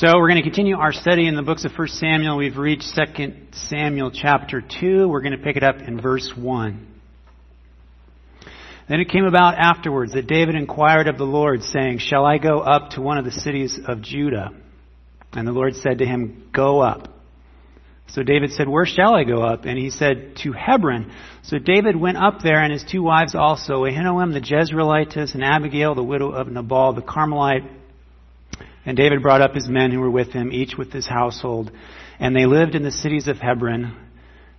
So we're going to continue our study in the books of 1 Samuel. We've reached 2 Samuel chapter 2. We're going to pick it up in verse 1. Then it came about afterwards that David inquired of the Lord, saying, Shall I go up to one of the cities of Judah? And the Lord said to him, Go up. So David said, Where shall I go up? And he said, To Hebron. So David went up there, and his two wives also, Ahinoam the Jezreelitess, and Abigail the widow of Nabal the Carmelite. And David brought up his men who were with him, each with his household. And they lived in the cities of Hebron.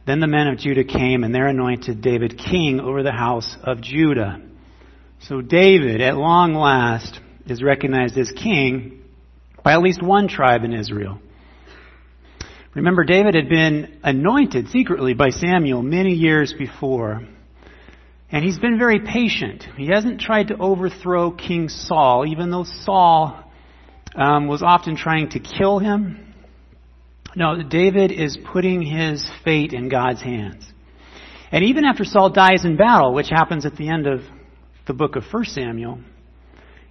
Then the men of Judah came, and there anointed David king over the house of Judah. So David, at long last, is recognized as king by at least one tribe in Israel. Remember, David had been anointed secretly by Samuel many years before. And he's been very patient. He hasn't tried to overthrow King Saul, even though Saul um, was often trying to kill him. No, David is putting his fate in God's hands. And even after Saul dies in battle, which happens at the end of the book of 1 Samuel,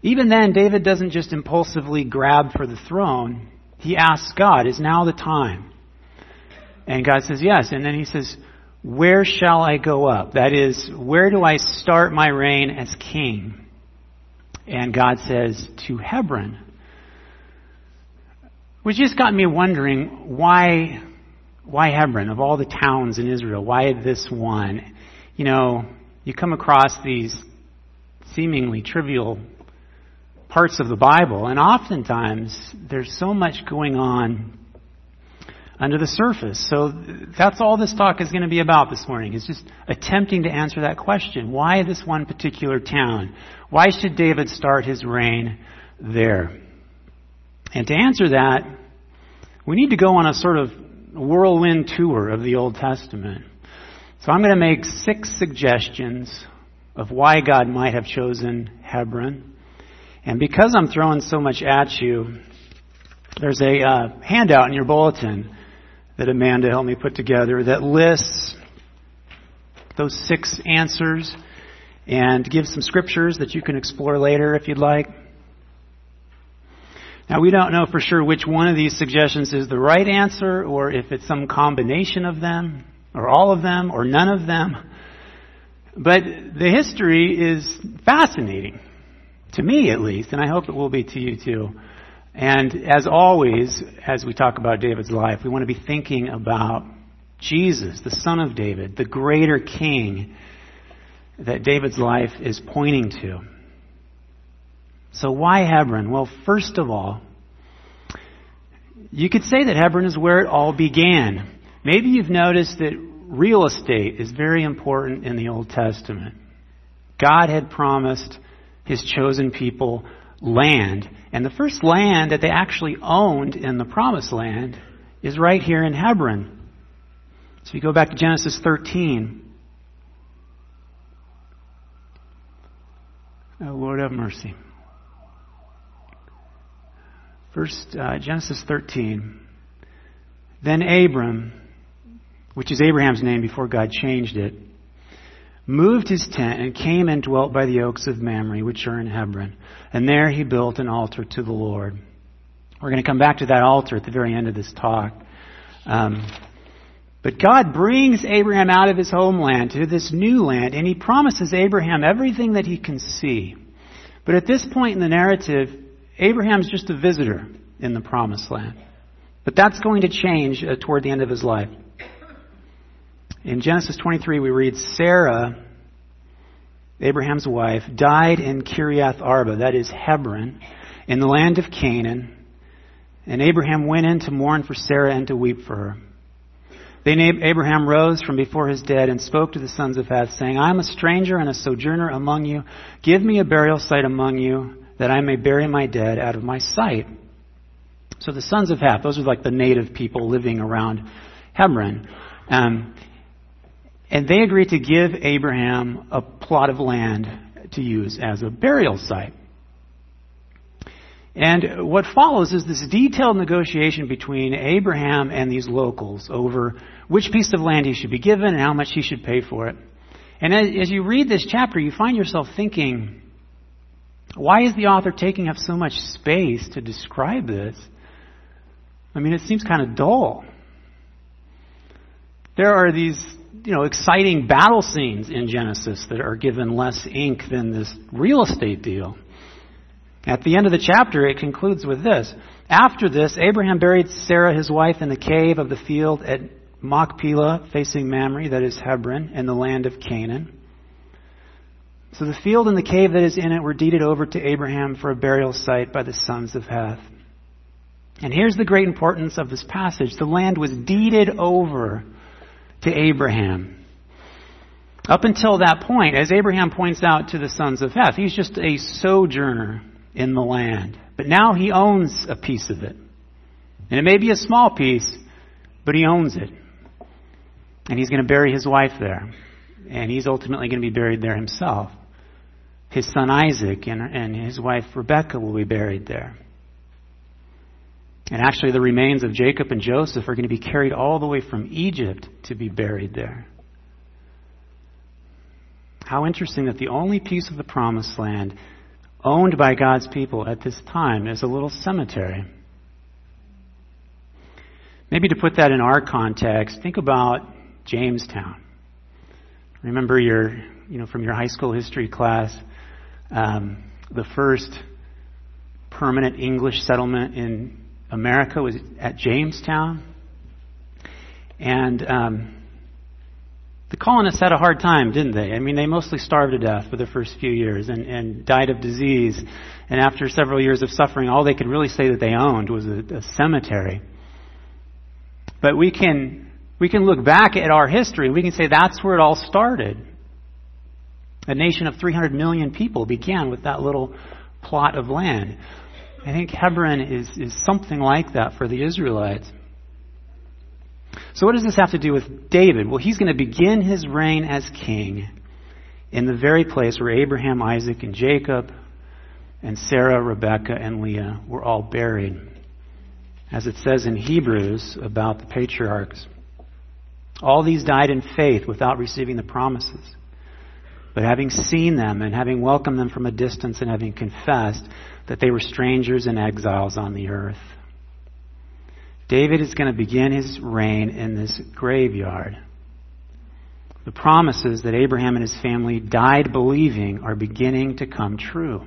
even then, David doesn't just impulsively grab for the throne. He asks God, is now the time? And God says, yes. And then he says, where shall I go up? That is, where do I start my reign as king? And God says, to Hebron. Which just got me wondering, why, why Hebron? Of all the towns in Israel, why this one? You know, you come across these seemingly trivial parts of the Bible. And oftentimes, there's so much going on under the surface. So that's all this talk is going to be about this morning. Is just attempting to answer that question. Why this one particular town? Why should David start his reign there? And to answer that, we need to go on a sort of whirlwind tour of the Old Testament. So I'm going to make six suggestions of why God might have chosen Hebron. And because I'm throwing so much at you, there's a uh, handout in your bulletin that Amanda helped me put together that lists those six answers and gives some scriptures that you can explore later if you'd like. Now, we don't know for sure which one of these suggestions is the right answer or if it's some combination of them or all of them or none of them. But the history is fascinating to me at least, and I hope it will be to you too. And as always, as we talk about David's life, we want to be thinking about Jesus, the son of David, the greater king that David's life is pointing to. So why Hebron? Well, first of all, you could say that Hebron is where it all began. Maybe you've noticed that real estate is very important in the Old Testament. God had promised his chosen people land. And the first land that they actually owned in the promised land is right here in Hebron. So you go back to Genesis 13. Oh, Lord have mercy. First, uh, Genesis 13. Then Abram, which is Abraham's name before God changed it, moved his tent and came and dwelt by the oaks of Mamre, which are in Hebron. And there he built an altar to the Lord. We're going to come back to that altar at the very end of this talk. Um, but God brings Abraham out of his homeland to this new land, and he promises Abraham everything that he can see. But at this point in the narrative, Abraham's just a visitor in the promised land. But that's going to change uh, toward the end of his life. In Genesis 23, we read Sarah, Abraham's wife, died in Kiriath Arba, that is Hebron, in the land of Canaan. And Abraham went in to mourn for Sarah and to weep for her. Then Abraham rose from before his dead and spoke to the sons of Heth, saying, I am a stranger and a sojourner among you. Give me a burial site among you, that I may bury my dead out of my sight. So the sons of Heth, those are like the native people living around Hebron. Um, and they agreed to give Abraham a plot of land to use as a burial site. And what follows is this detailed negotiation between Abraham and these locals over which piece of land he should be given and how much he should pay for it. And as, you read this chapter, you find yourself thinking, why is the author taking up so much space to describe this? I mean, it seems kind of dull. There are these, you know, exciting battle scenes in Genesis that are given less ink than this real estate deal. At the end of the chapter, it concludes with this. After this, Abraham buried Sarah, his wife, in the cave of the field at Machpelah, facing Mamre, that is Hebron, in the land of Canaan. So the field and the cave that is in it were deeded over to Abraham for a burial site by the sons of Heth. And here's the great importance of this passage. The land was deeded over to Abraham. Up until that point, as Abraham points out to the sons of Heth, he's just a sojourner in the land. But now he owns a piece of it. And it may be a small piece, but he owns it. And he's going to bury his wife there. And he's ultimately going to be buried there himself. His son Isaac and, and his wife Rebekah will be buried there. And actually, the remains of Jacob and Joseph are going to be carried all the way from Egypt to be buried there. How interesting that the only piece of the promised land owned by God's people at this time is a little cemetery. Maybe to put that in our context, think about Jamestown. Remember your, you know, from your high school history class, um, the first permanent English settlement in America was at Jamestown. And um, the colonists had a hard time, didn't they? I mean, they mostly starved to death for the first few years and, and died of disease. And after several years of suffering, all they could really say that they owned was a, a cemetery. But we can we can look back at our history. We can say that's where it all started. A nation of 300 million people began with that little plot of land. I think Hebron is, is something like that for the Israelites. So, what does this have to do with David? Well, he's going to begin his reign as king in the very place where Abraham, Isaac, and Jacob, and Sarah, Rebekah, and Leah were all buried. As it says in Hebrews about the patriarchs. All these died in faith without receiving the promises. But having seen them and having welcomed them from a distance and having confessed that they were strangers and exiles on the earth. David is going to begin his reign in this graveyard. The promises that Abraham and his family died believing are beginning to come true.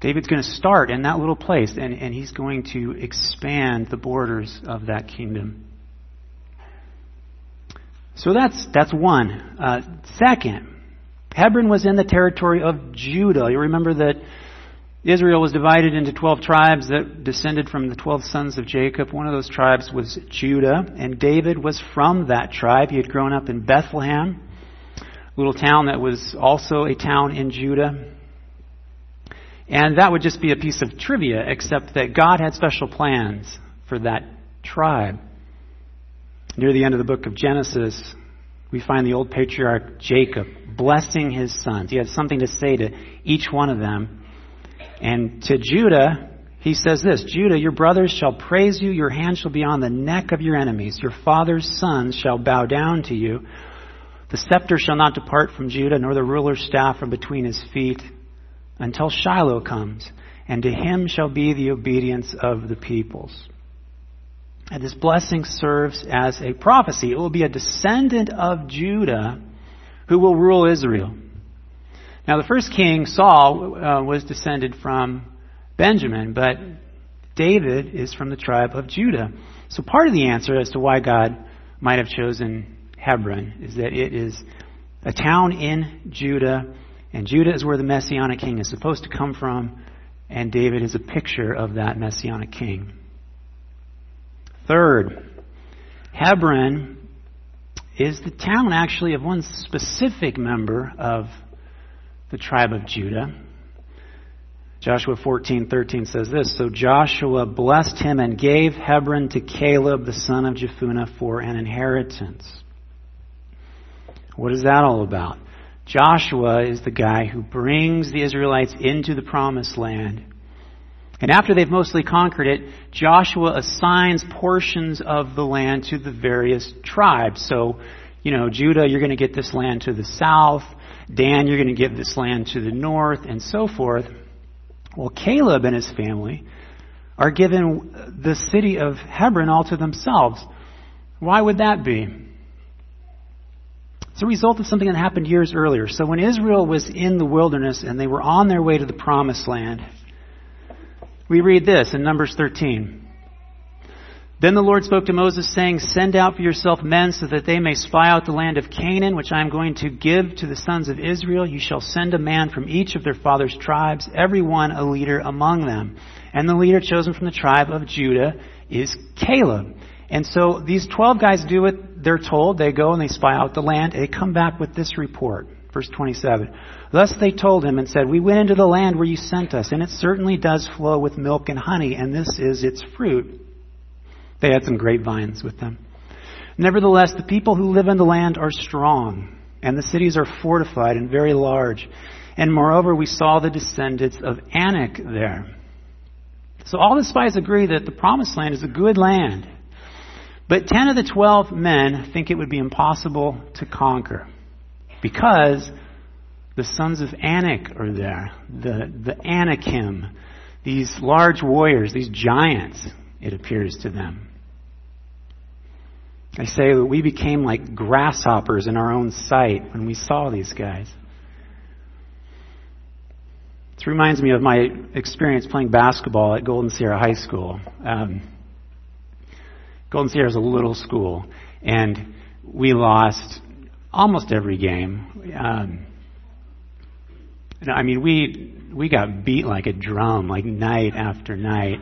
David's going to start in that little place, and, and he's going to expand the borders of that kingdom. So that's, that's one. Uh, second, Hebron was in the territory of Judah. You remember that Israel was divided into 12 tribes that descended from the 12 sons of Jacob. One of those tribes was Judah, and David was from that tribe. He had grown up in Bethlehem, a little town that was also a town in Judah. And that would just be a piece of trivia, except that God had special plans for that tribe. Near the end of the book of Genesis, we find the old patriarch Jacob blessing his sons. He had something to say to each one of them and to Judah, he says this Judah, your brothers shall praise you, your hand shall be on the neck of your enemies, your father's sons shall bow down to you. The scepter shall not depart from Judah, nor the ruler's staff from between his feet, until Shiloh comes, and to him shall be the obedience of the peoples. And this blessing serves as a prophecy. It will be a descendant of Judah who will rule Israel. Now, the first king, Saul, uh, was descended from Benjamin, but David is from the tribe of Judah. So, part of the answer as to why God might have chosen Hebron is that it is a town in Judah, and Judah is where the Messianic king is supposed to come from, and David is a picture of that Messianic king. Third, Hebron is the town actually of one specific member of the tribe of Judah. Joshua 14:13 says this, so Joshua blessed him and gave Hebron to Caleb the son of Jephunneh for an inheritance. What is that all about? Joshua is the guy who brings the Israelites into the promised land. And after they've mostly conquered it, Joshua assigns portions of the land to the various tribes. So, you know, Judah, you're going to get this land to the south. Dan, you're going to give this land to the north, and so forth. Well, Caleb and his family are given the city of Hebron all to themselves. Why would that be? It's a result of something that happened years earlier. So when Israel was in the wilderness and they were on their way to the promised land, we read this in Numbers 13. Then the Lord spoke to Moses, saying, Send out for yourself men so that they may spy out the land of Canaan, which I am going to give to the sons of Israel. You shall send a man from each of their father's tribes, every one a leader among them. And the leader chosen from the tribe of Judah is Caleb. And so these 12 guys do what they're told. They go and they spy out the land. They come back with this report. Verse 27. Thus they told him and said, We went into the land where you sent us, and it certainly does flow with milk and honey, and this is its fruit. They had some grapevines with them. Nevertheless, the people who live in the land are strong, and the cities are fortified and very large. And moreover, we saw the descendants of Anak there. So all the spies agree that the promised land is a good land. But 10 of the 12 men think it would be impossible to conquer because the sons of Anak are there, the, the Anakim, these large warriors, these giants, it appears to them. I say that we became like grasshoppers in our own sight when we saw these guys. This reminds me of my experience playing basketball at Golden Sierra High School. Um, Golden Sierra is a little school, and we lost almost every game. Um, I mean, we we got beat like a drum, like night after night.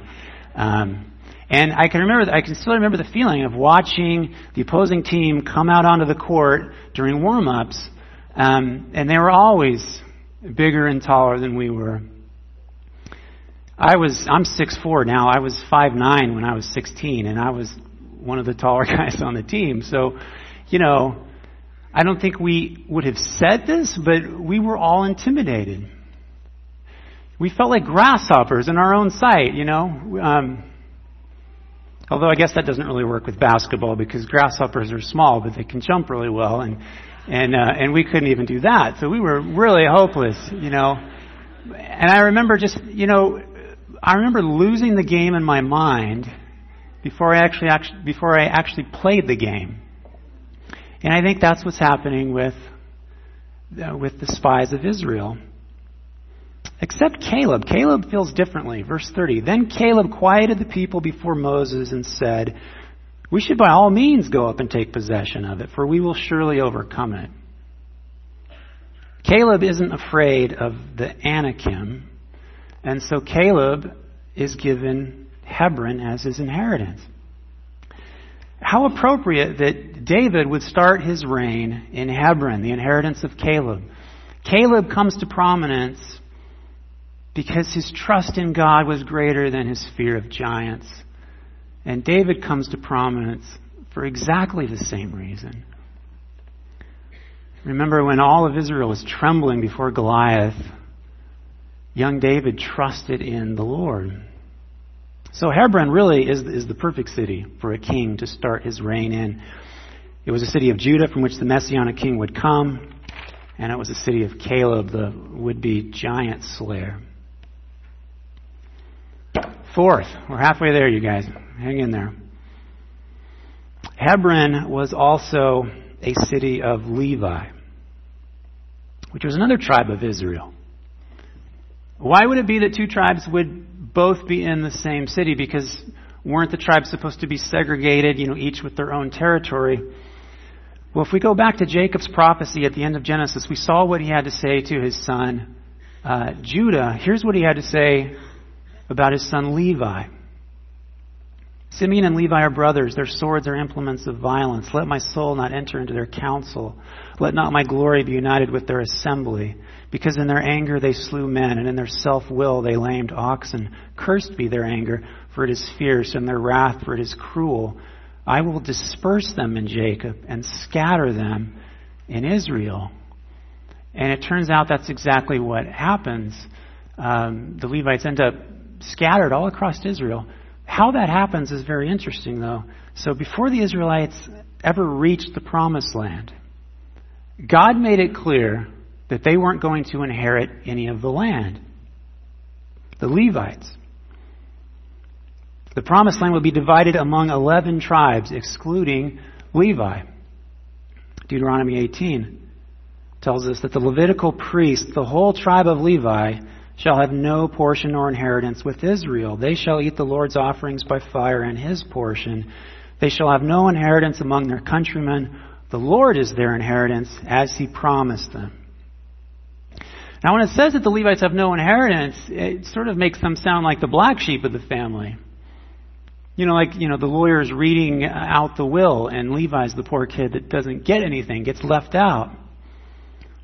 Um, and I can remember, I can still remember the feeling of watching the opposing team come out onto the court during warm-ups, um, and they were always bigger and taller than we were. I was, I'm 6'4 now. I was 5'9 when I was 16, and I was one of the taller guys on the team. So, you know, I don't think we would have said this, but we were all intimidated. We felt like grasshoppers in our own sight, you know. Um, Although I guess that doesn't really work with basketball because grasshoppers are small, but they can jump really well, and and uh, and we couldn't even do that. So we were really hopeless, you know. And I remember just, you know, I remember losing the game in my mind before I actually, actually before I actually played the game. And I think that's what's happening with uh, with the spies of Israel. Except Caleb. Caleb feels differently. Verse 30. Then Caleb quieted the people before Moses and said, We should by all means go up and take possession of it, for we will surely overcome it. Caleb isn't afraid of the Anakim, and so Caleb is given Hebron as his inheritance. How appropriate that David would start his reign in Hebron, the inheritance of Caleb. Caleb comes to prominence because his trust in God was greater than his fear of giants. And David comes to prominence for exactly the same reason. Remember when all of Israel was trembling before Goliath, young David trusted in the Lord. So Hebron really is, is the perfect city for a king to start his reign in. It was a city of Judah from which the Messianic king would come, and it was a city of Caleb, the would be giant slayer. Fourth, we're halfway there, you guys. Hang in there. Hebron was also a city of Levi, which was another tribe of Israel. Why would it be that two tribes would both be in the same city? Because weren't the tribes supposed to be segregated, you know, each with their own territory? Well, if we go back to Jacob's prophecy at the end of Genesis, we saw what he had to say to his son uh, Judah. Here's what he had to say about his son Levi. Simeon and Levi are brothers. Their swords are implements of violence. Let my soul not enter into their council. Let not my glory be united with their assembly. Because in their anger they slew men, and in their self will they lamed oxen. Cursed be their anger, for it is fierce, and their wrath, for it is cruel. I will disperse them in Jacob and scatter them in Israel. And it turns out that's exactly what happens. Um, the Levites end up scattered all across Israel. How that happens is very interesting, though. So before the Israelites ever reached the promised land, God made it clear that they weren't going to inherit any of the land. The Levites. The promised land would be divided among 11 tribes, excluding Levi. Deuteronomy 18 tells us that the Levitical priests, the whole tribe of Levi, shall have no portion or inheritance with Israel. They shall eat the Lord's offerings by fire and his portion. They shall have no inheritance among their countrymen. The Lord is their inheritance, as he promised them. Now, when it says that the Levites have no inheritance, it sort of makes them sound like the black sheep of the family. You know, like, you know, the lawyer's reading out the will, and Levi's the poor kid that doesn't get anything, gets left out.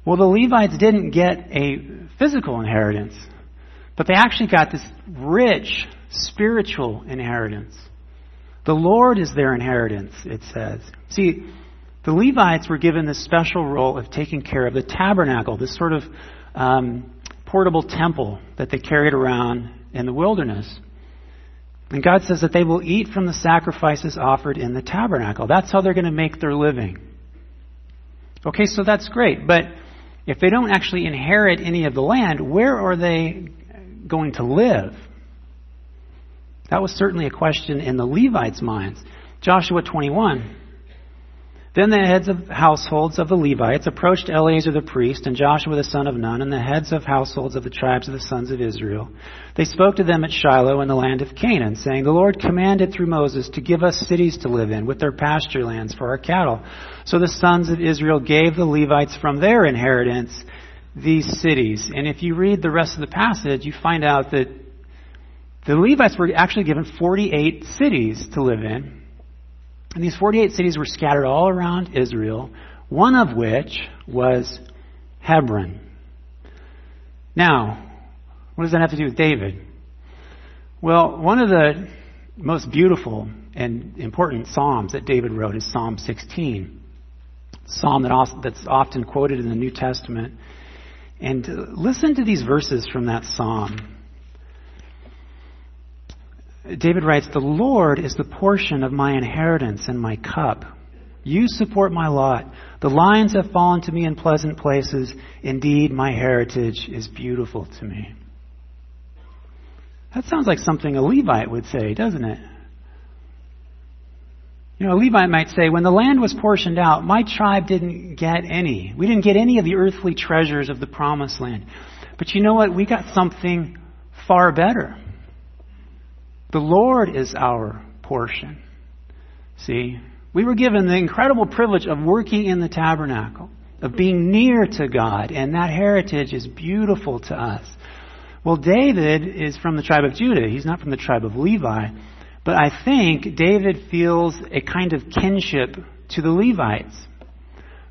Well, the Levites didn't get a physical inheritance, but they actually got this rich spiritual inheritance. The Lord is their inheritance, it says. See, the Levites were given this special role of taking care of the tabernacle, this sort of um, portable temple that they carried around in the wilderness. And God says that they will eat from the sacrifices offered in the tabernacle. That's how they're going to make their living. Okay, so that's great. But if they don't actually inherit any of the land, where are they going to live? That was certainly a question in the Levites' minds. Joshua 21. Then the heads of households of the Levites approached Eleazar the priest and Joshua the son of Nun and the heads of households of the tribes of the sons of Israel. They spoke to them at Shiloh in the land of Canaan, saying, The Lord commanded through Moses to give us cities to live in with their pasture lands for our cattle. So the sons of Israel gave the Levites from their inheritance these cities. And if you read the rest of the passage, you find out that the Levites were actually given 48 cities to live in and these 48 cities were scattered all around Israel, one of which was Hebron. Now, what does that have to do with David? Well, one of the most beautiful and important psalms that David wrote is Psalm 16. Psalm that that's often quoted in the New Testament. And uh, listen to these verses from that psalm. David writes, The Lord is the portion of my inheritance and my cup. You support my lot. The lines have fallen to me in pleasant places. Indeed, my heritage is beautiful to me. That sounds like something a Levite would say, doesn't it? You know, a Levite might say, when the land was portioned out, my tribe didn't get any. We didn't get any of the earthly treasures of the promised land. But you know what? We got something far better. The Lord is our portion. See, we were given the incredible privilege of working in the tabernacle, of being near to God, and that heritage is beautiful to us. Well, David is from the tribe of Judah. He's not from the tribe of Levi. But I think David feels a kind of kinship to the Levites.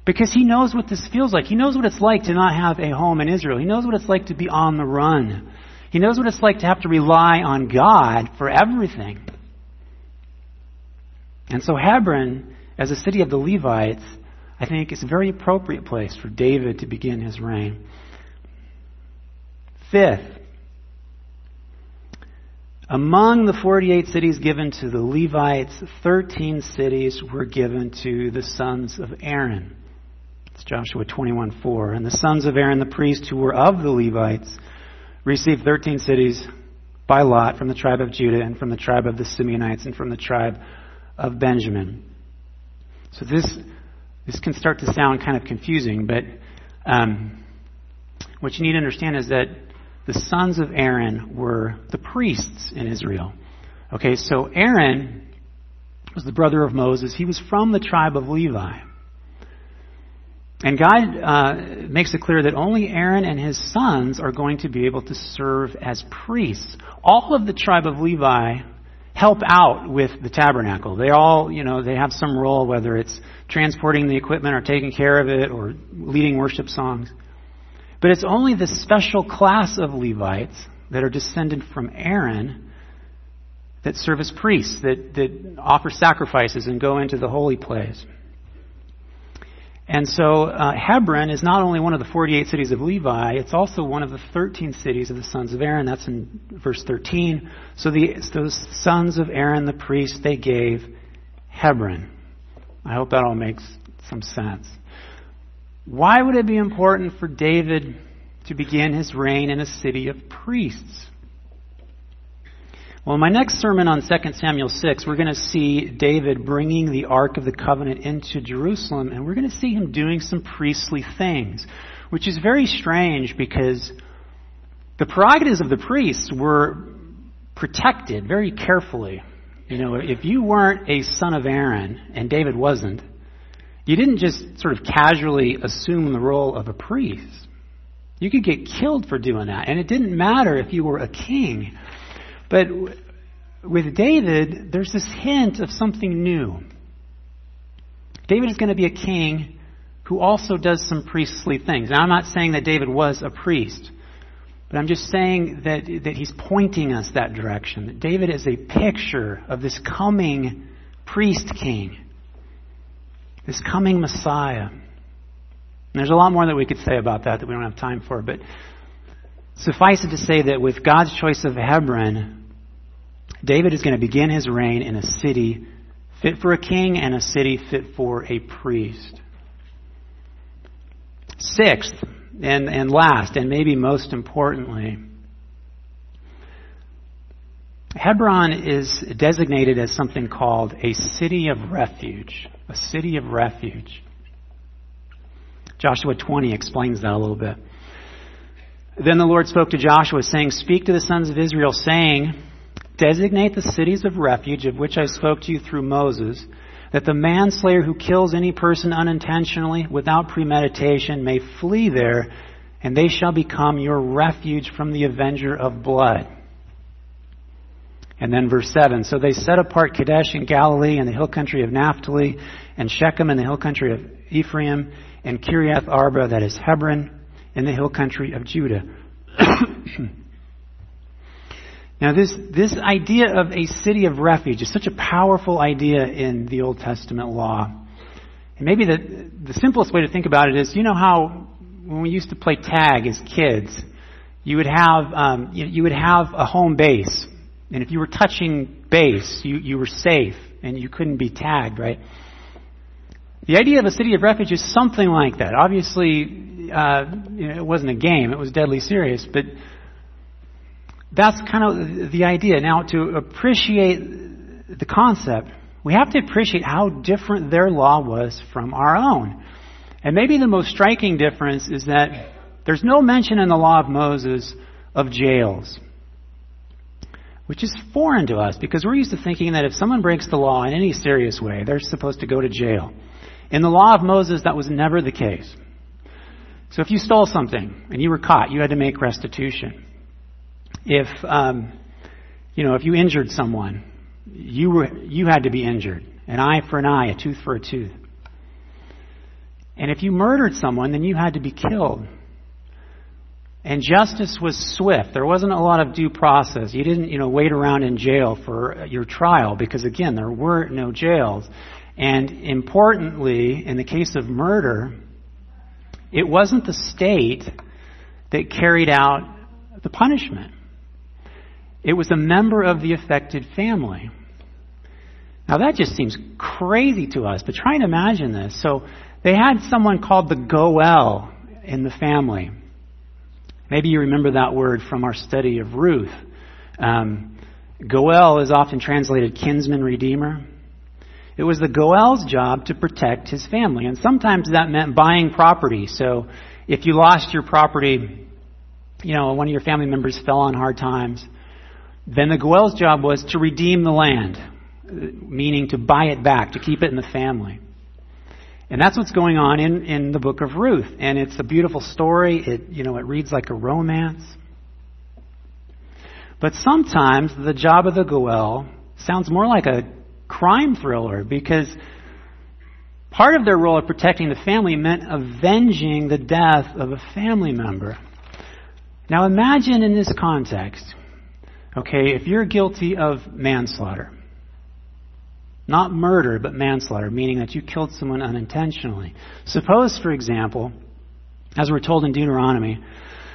Because he knows what this feels like. He knows what it's like to not have a home in Israel. He knows what it's like to be on the run. He knows what it's like to have to rely on God for everything. And so Hebron, as a city of the Levites, I think is a very appropriate place for David to begin his reign. Fifth, among the 48 cities given to the Levites, 13 cities were given to the sons of Aaron. It's Joshua 21:4. And the sons of Aaron the priest who were of the Levites received 13 cities by lot from the tribe of Judah and from the tribe of the Simeonites and from the tribe of Benjamin. So this this can start to sound kind of confusing, but um, what you need to understand is that the sons of Aaron were the priests in Israel. Okay, so Aaron was the brother of Moses. He was from the tribe of Levi. And God uh, makes it clear that only Aaron and his sons are going to be able to serve as priests. All of the tribe of Levi help out with the tabernacle. They all, you know, they have some role, whether it's transporting the equipment or taking care of it or leading worship songs. But it's only this special class of Levites that are descended from Aaron that serve as priests, that, that offer sacrifices and go into the holy place. And so uh, Hebron is not only one of the 48 cities of Levi, it's also one of the 13 cities of the sons of Aaron. That's in verse 13. So the, sons of Aaron, the priest, they gave Hebron. I hope that all makes some sense. Why would it be important for David to begin his reign in a city of priests? Well, in my next sermon on 2 Samuel 6, we're going to see David bringing the Ark of the Covenant into Jerusalem, and we're going to see him doing some priestly things, which is very strange because the prerogatives of the priests were protected very carefully. You know, if you weren't a son of Aaron, and David wasn't, you didn't just sort of casually assume the role of a priest. You could get killed for doing that, and it didn't matter if you were a king. But with David, there's this hint of something new. David is going to be a king who also does some priestly things. Now, I'm not saying that David was a priest, but I'm just saying that, that he's pointing us that direction. That David is a picture of this coming priest king, this coming Messiah. And there's a lot more that we could say about that that we don't have time for, but suffice it to say that with God's choice of Hebron, David is going to begin his reign in a city fit for a king and a city fit for a priest. Sixth, and, and last, and maybe most importantly, Hebron is designated as something called a city of refuge. A city of refuge. Joshua 20 explains that a little bit. Then the Lord spoke to Joshua, saying, Speak to the sons of Israel, saying, Designate the cities of refuge of which I spoke to you through Moses, that the manslayer who kills any person unintentionally without premeditation may flee there, and they shall become your refuge from the avenger of blood. And then verse 7 So they set apart Kadesh in Galilee and the hill country of Naphtali, and Shechem in the hill country of Ephraim, and Kiriath Arba, that is Hebron, in the hill country of Judah. Now, this, this idea of a city of refuge is such a powerful idea in the Old Testament law. And maybe the, the simplest way to think about it is you know how when we used to play tag as kids, you would have, um, you, you would have a home base. And if you were touching base, you, you were safe and you couldn't be tagged, right? The idea of a city of refuge is something like that. Obviously, uh, you know, it wasn't a game, it was deadly serious, but that's kind of the idea. Now, to appreciate the concept, we have to appreciate how different their law was from our own. And maybe the most striking difference is that there's no mention in the law of Moses of jails, which is foreign to us because we're used to thinking that if someone breaks the law in any serious way, they're supposed to go to jail. In the law of Moses, that was never the case. So if you stole something and you were caught, you had to make restitution if um, you know if you injured someone, you were you had to be injured, an eye for an eye, a tooth for a tooth. And if you murdered someone, then you had to be killed. And justice was swift. There wasn't a lot of due process. You didn't, you know, wait around in jail for your trial because again, there were no jails. And importantly, in the case of murder, it wasn't the state that carried out the punishment. It was a member of the affected family. Now that just seems crazy to us, but try and imagine this. So they had someone called the Goel in the family. Maybe you remember that word from our study of Ruth. Um, Goel is often translated kinsman redeemer. It was the Goel's job to protect his family, and sometimes that meant buying property. So if you lost your property, you know, one of your family members fell on hard times, then the Goel's job was to redeem the land, meaning to buy it back, to keep it in the family. And that's what's going on in, in the book of Ruth. And it's a beautiful story. It, you know, it reads like a romance. But sometimes the job of the Goel sounds more like a crime thriller because part of their role of protecting the family meant avenging the death of a family member. Now imagine in this context Okay, if you're guilty of manslaughter, not murder, but manslaughter, meaning that you killed someone unintentionally. Suppose, for example, as we're told in Deuteronomy,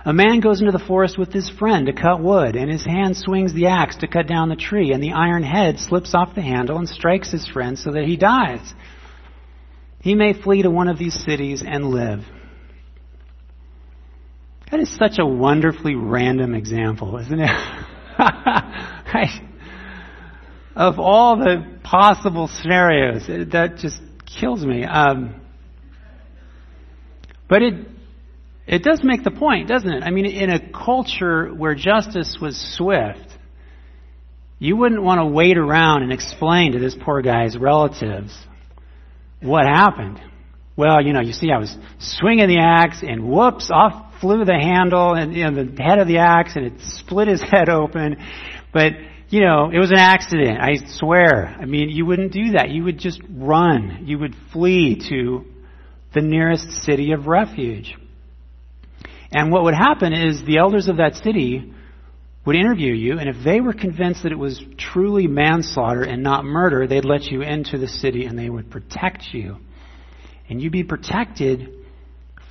a man goes into the forest with his friend to cut wood, and his hand swings the axe to cut down the tree, and the iron head slips off the handle and strikes his friend so that he dies. He may flee to one of these cities and live. That is such a wonderfully random example, isn't it? of all the possible scenarios. That just kills me. Um, but it it does make the point, doesn't it? I mean, in a culture where justice was swift, you wouldn't want to wait around and explain to this poor guy's relatives what happened. Well, you know, you see, I was swinging the axe, and whoops, off flew the handle and you know, the head of the axe, and it split his head open. But you know, it was an accident. I swear. I mean, you wouldn't do that. You would just run. You would flee to the nearest city of refuge. And what would happen is the elders of that city would interview you, and if they were convinced that it was truly manslaughter and not murder, they'd let you into the city and they would protect you. And you'd be protected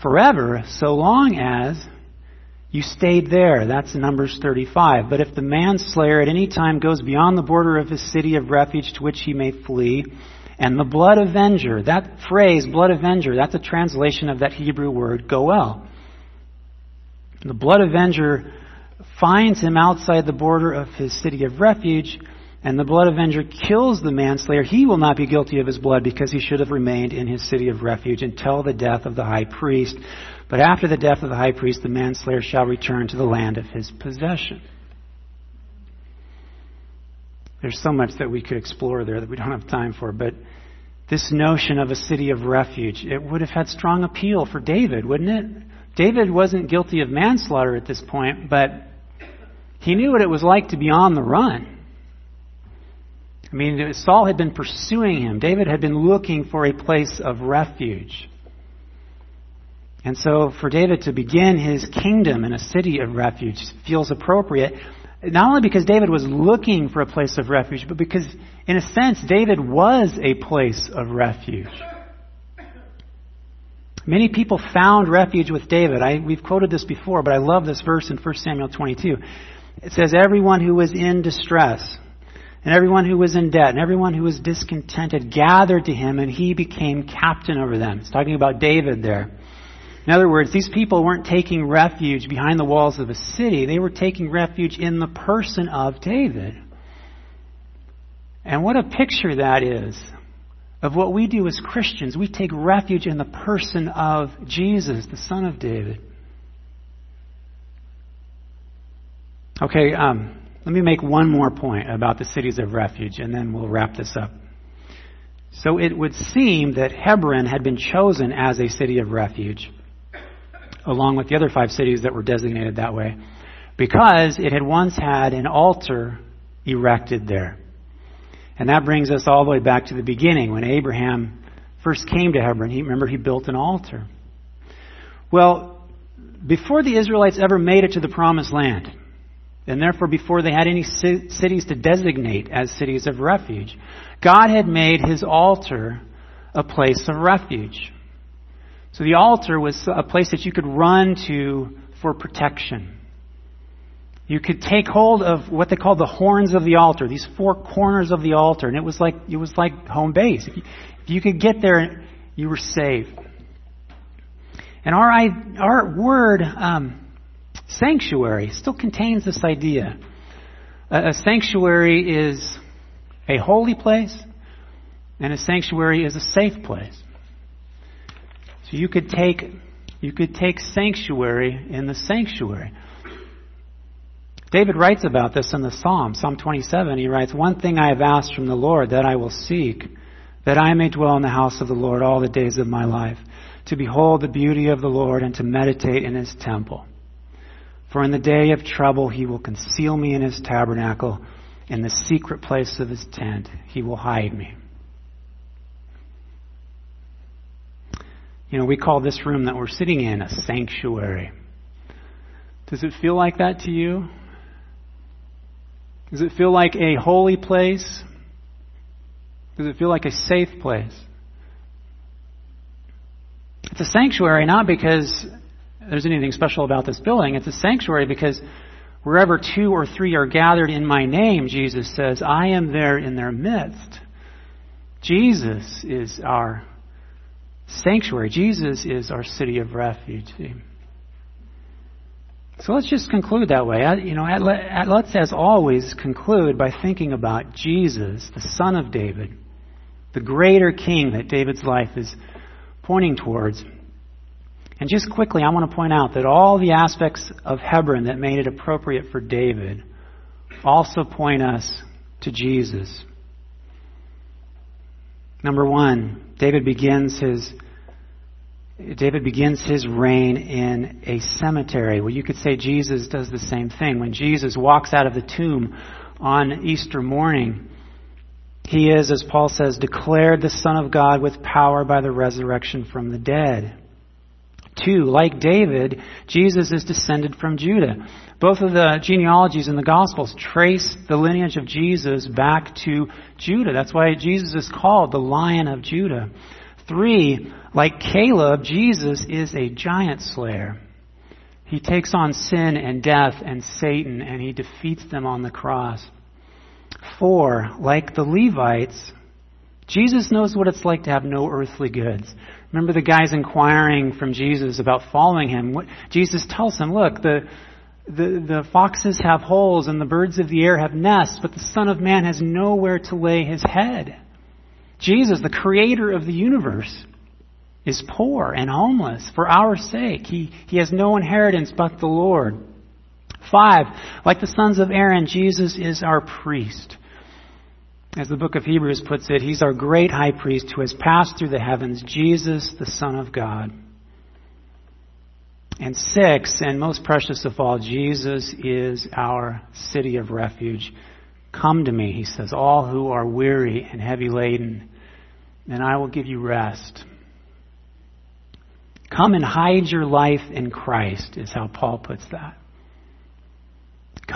forever so long as you stayed there. That's Numbers 35. But if the manslayer at any time goes beyond the border of his city of refuge to which he may flee, and the blood avenger, that phrase, blood avenger, that's a translation of that Hebrew word, goel. The blood avenger finds him outside the border of his city of refuge, and the blood avenger kills the manslayer, he will not be guilty of his blood because he should have remained in his city of refuge until the death of the high priest. But after the death of the high priest, the manslayer shall return to the land of his possession. There's so much that we could explore there that we don't have time for, but this notion of a city of refuge, it would have had strong appeal for David, wouldn't it? David wasn't guilty of manslaughter at this point, but he knew what it was like to be on the run. I mean, Saul had been pursuing him. David had been looking for a place of refuge. And so for David to begin his kingdom in a city of refuge feels appropriate, not only because David was looking for a place of refuge, but because, in a sense, David was a place of refuge. Many people found refuge with David. I, we've quoted this before, but I love this verse in 1 Samuel 22. It says, Everyone who was in distress, and everyone who was in debt, and everyone who was discontented gathered to him, and he became captain over them. It's talking about David there. In other words, these people weren't taking refuge behind the walls of a city, they were taking refuge in the person of David. And what a picture that is of what we do as Christians. We take refuge in the person of Jesus, the Son of David. Okay, um, let me make one more point about the cities of refuge, and then we'll wrap this up. So it would seem that Hebron had been chosen as a city of refuge, along with the other five cities that were designated that way, because it had once had an altar erected there. And that brings us all the way back to the beginning when Abraham first came to Hebron. He, remember, he built an altar. Well, before the Israelites ever made it to the promised land, and therefore before they had any cities to designate as cities of refuge, God had made his altar a place of refuge. So the altar was a place that you could run to for protection. You could take hold of what they called the horns of the altar, these four corners of the altar, and it was like it was like home base. If you, if you could get there, you were safe. And our our word um, sanctuary still contains this idea. A, a sanctuary is a holy place, and a sanctuary is a safe place. So you could take you could take sanctuary in the sanctuary. David writes about this in the Psalm, Psalm 27. He writes, One thing I have asked from the Lord that I will seek, that I may dwell in the house of the Lord all the days of my life, to behold the beauty of the Lord and to meditate in his temple. For in the day of trouble he will conceal me in his tabernacle, in the secret place of his tent he will hide me. You know, we call this room that we're sitting in a sanctuary. Does it feel like that to you? Does it feel like a holy place? Does it feel like a safe place? It's a sanctuary not because there's anything special about this building. It's a sanctuary because wherever two or three are gathered in my name, Jesus says, I am there in their midst. Jesus is our sanctuary. Jesus is our city of refuge. So let's just conclude that way. You know, let's as always conclude by thinking about Jesus, the Son of David, the greater King that David's life is pointing towards. And just quickly, I want to point out that all the aspects of Hebron that made it appropriate for David also point us to Jesus. Number one, David begins his David begins his reign in a cemetery. Well, you could say Jesus does the same thing. When Jesus walks out of the tomb on Easter morning, he is, as Paul says, declared the Son of God with power by the resurrection from the dead. Two, like David, Jesus is descended from Judah. Both of the genealogies in the Gospels trace the lineage of Jesus back to Judah. That's why Jesus is called the Lion of Judah. Three, like Caleb, Jesus is a giant slayer. He takes on sin and death and Satan and he defeats them on the cross. Four, like the Levites, Jesus knows what it's like to have no earthly goods. Remember the guys inquiring from Jesus about following him. What, Jesus tells them, look, the, the, the foxes have holes and the birds of the air have nests, but the Son of Man has nowhere to lay his head. Jesus, the creator of the universe, is poor and homeless for our sake. He, he has no inheritance but the Lord. Five, like the sons of Aaron, Jesus is our priest. As the book of Hebrews puts it, he's our great high priest who has passed through the heavens, Jesus, the Son of God. And six, and most precious of all, Jesus is our city of refuge. Come to me, he says, all who are weary and heavy laden, and I will give you rest. Come and hide your life in Christ, is how Paul puts that.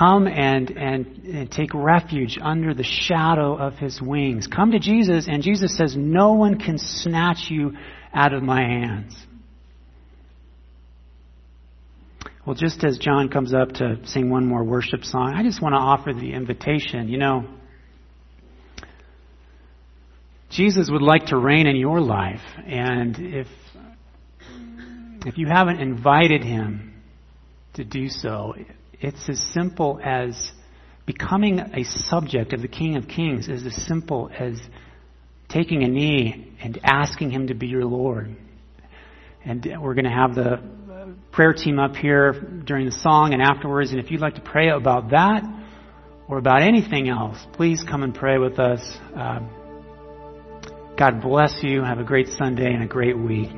Come and, and, and, take refuge under the shadow of his wings. Come to Jesus, and Jesus says, No one can snatch you out of my hands. Well, just as John comes up to sing one more worship song, I just want to offer the invitation. You know, Jesus would like to reign in your life, and if if you haven't invited him to do so, it's as simple as becoming a subject of the King of Kings is as simple as taking a knee and asking him to be your Lord. And we're going to have the prayer team up here during the song and afterwards. And if you'd like to pray about that or about anything else, please come and pray with us. Uh, God bless you. Have a great Sunday and a great week.